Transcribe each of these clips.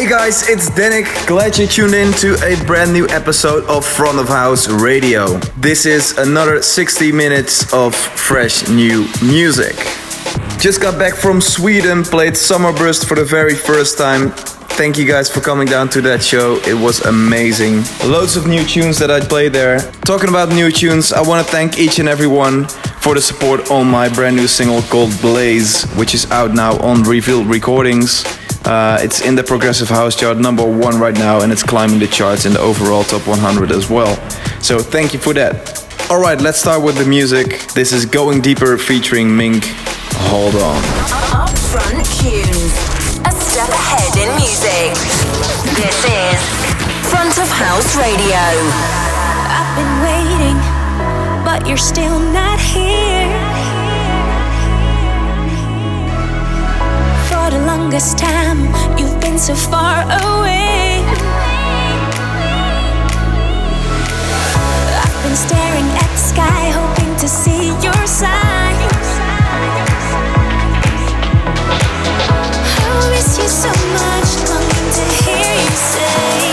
Hey guys, it's Danic. Glad you tuned in to a brand new episode of Front of House Radio. This is another 60 minutes of fresh new music. Just got back from Sweden, played Summerburst for the very first time. Thank you guys for coming down to that show. It was amazing. Loads of new tunes that I played there. Talking about new tunes, I want to thank each and every one for the support on my brand new single called Blaze, which is out now on Revealed Recordings. Uh, it's in the progressive house chart number one right now, and it's climbing the charts in the overall top 100 as well. So thank you for that. All right, let's start with the music. This is Going Deeper featuring Mink. Hold on. Upfront tunes. A step ahead in music. This is Front of House Radio. I've been waiting, but you're still not here. Longest time, you've been so far away. I've been staring at the sky, hoping to see your signs. I miss you so much, longing to hear you say.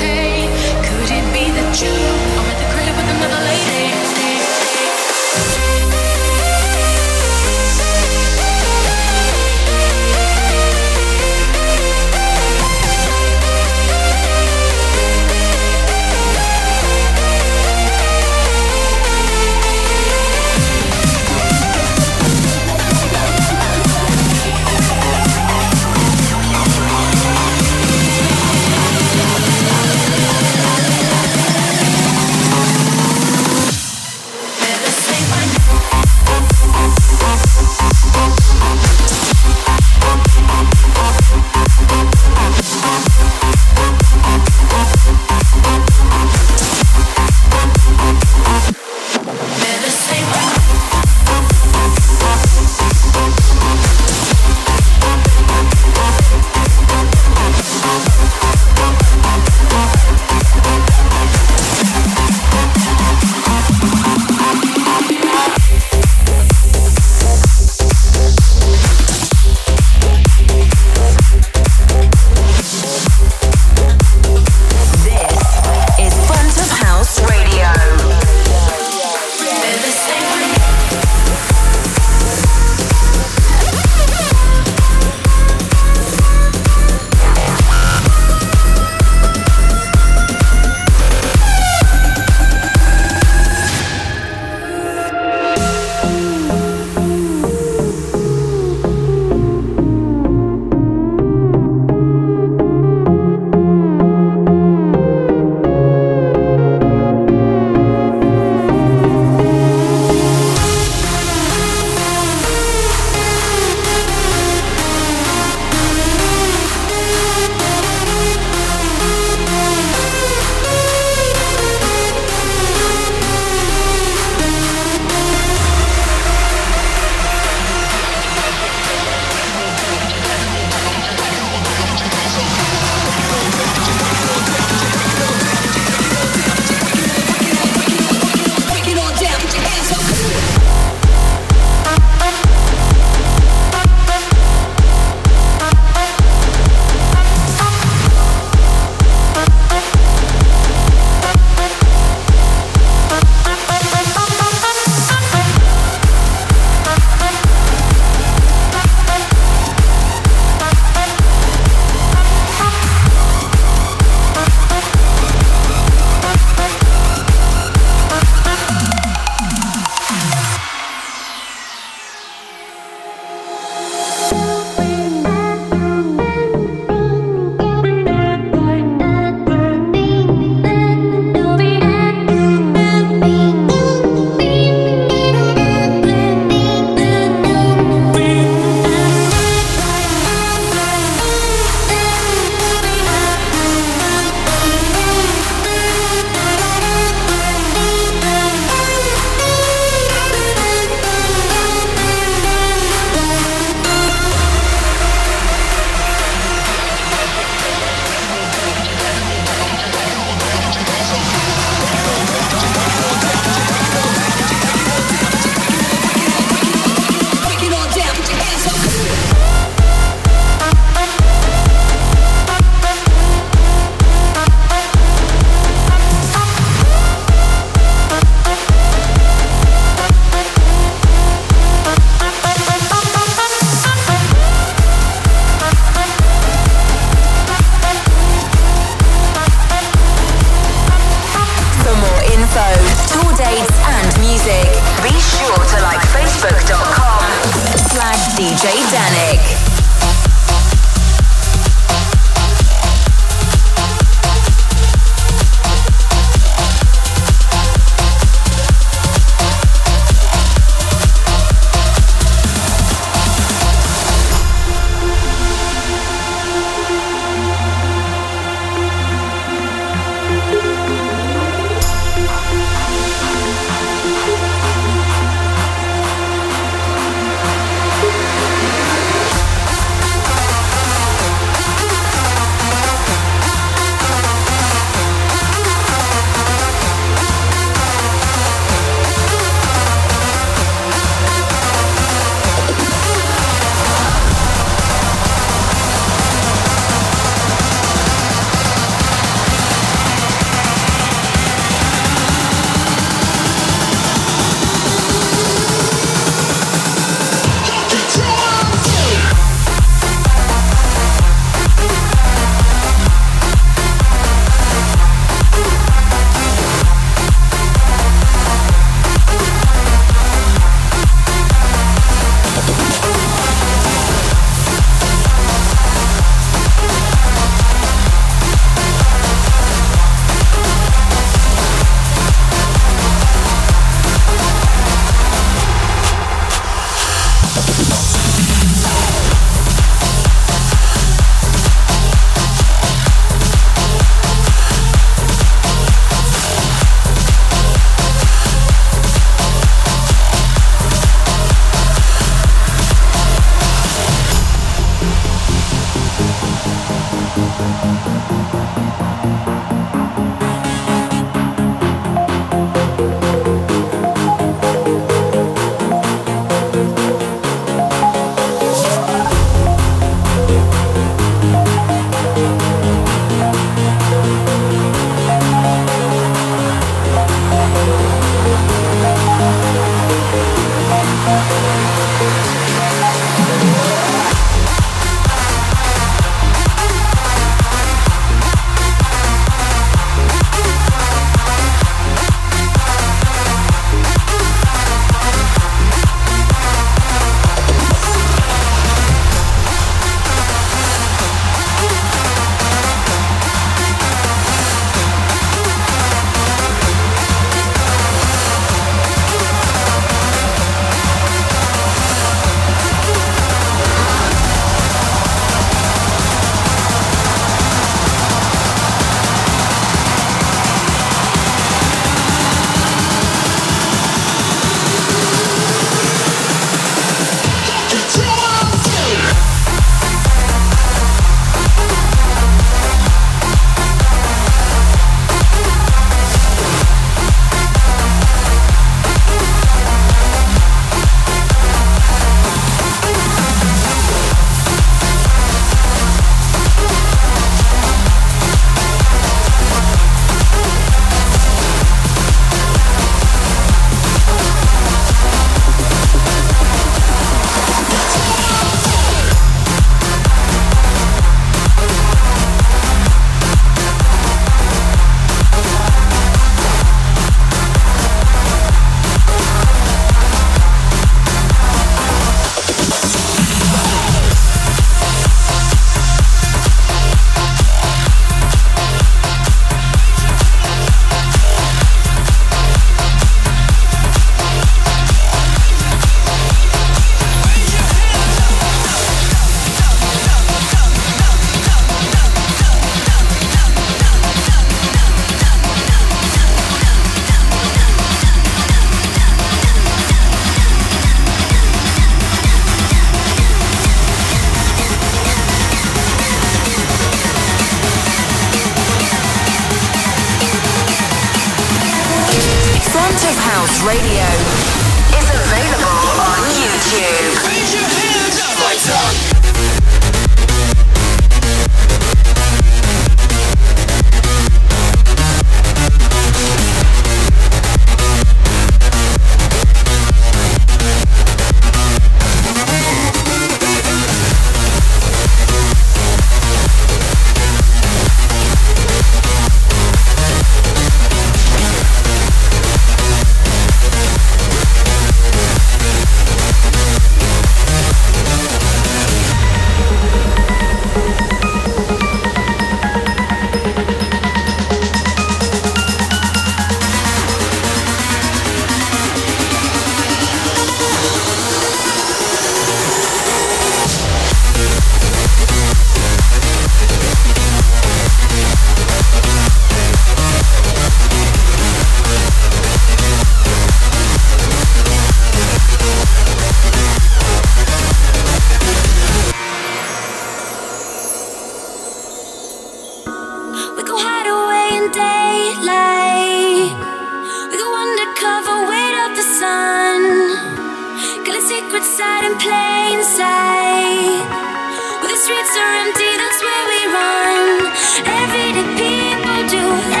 Streets are empty, that's where we run. Everyday people do.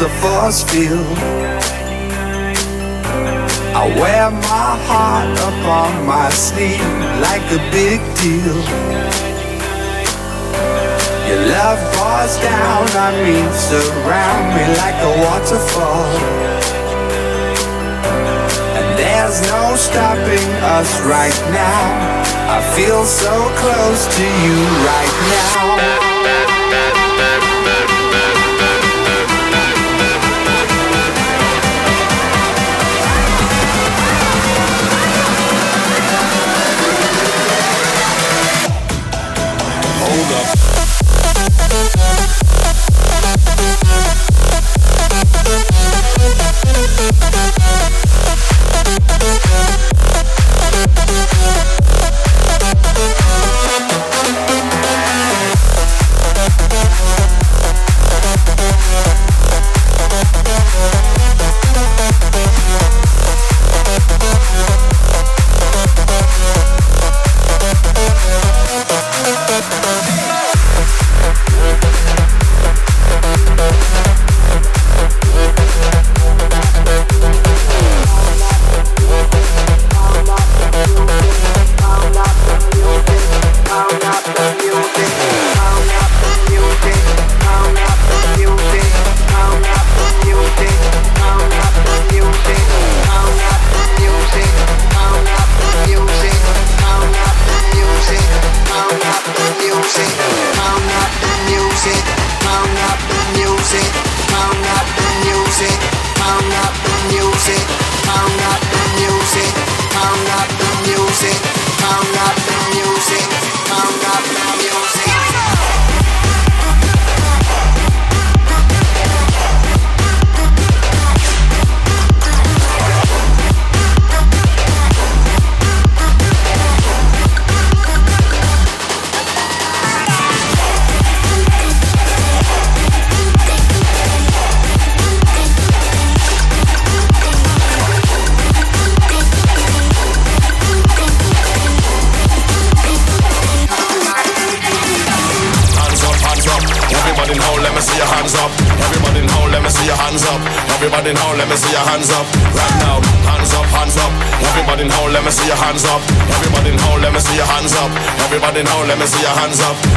A force field. I wear my heart up on my sleeve like a big deal. Your love pours down on me, surround me like a waterfall. And there's no stopping us right now. I feel so close to you right now. Thank me see your hands up.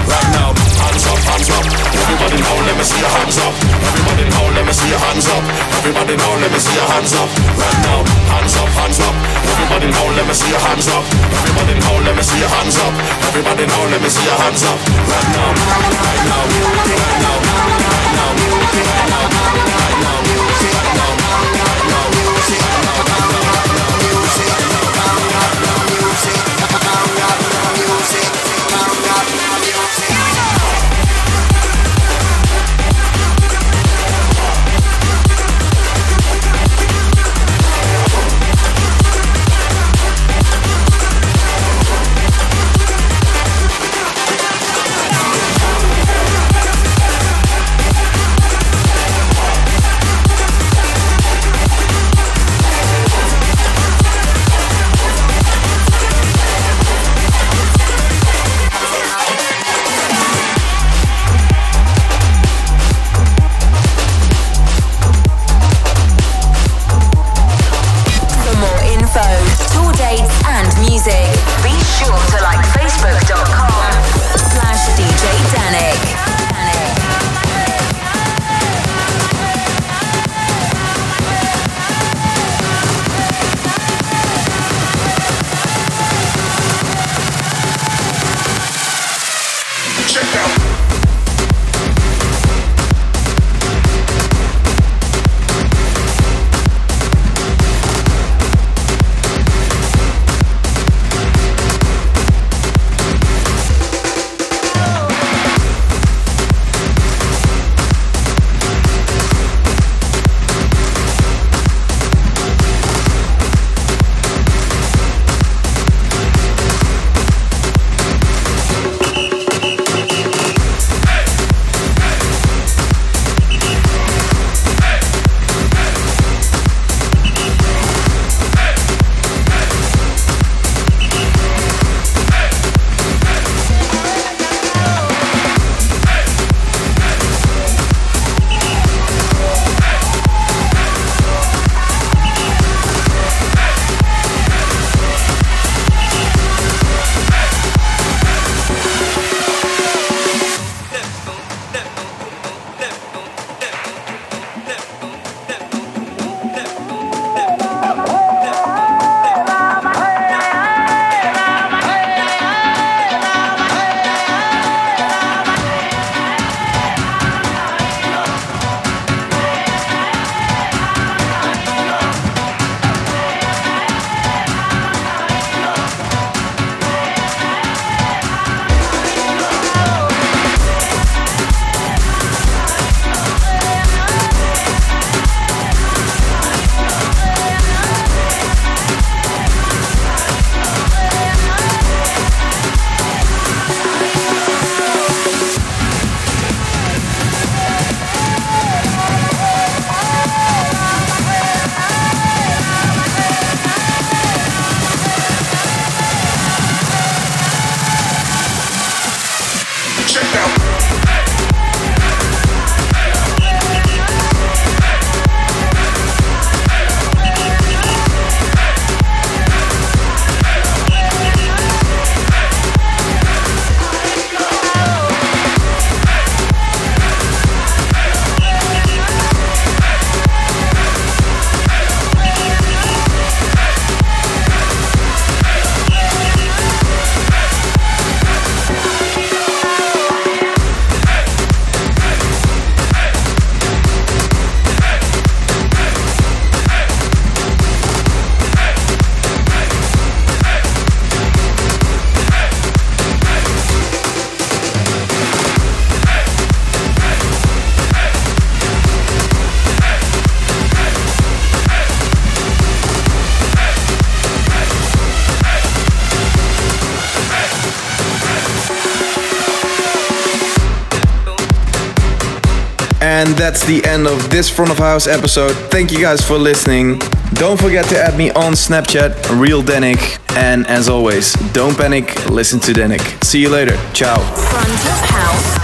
That's the end of this front of house episode. Thank you guys for listening. Don't forget to add me on Snapchat, Real Danic. And as always, don't panic, listen to Danic. See you later. Ciao. Front of House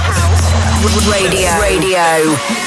Radio. Radio.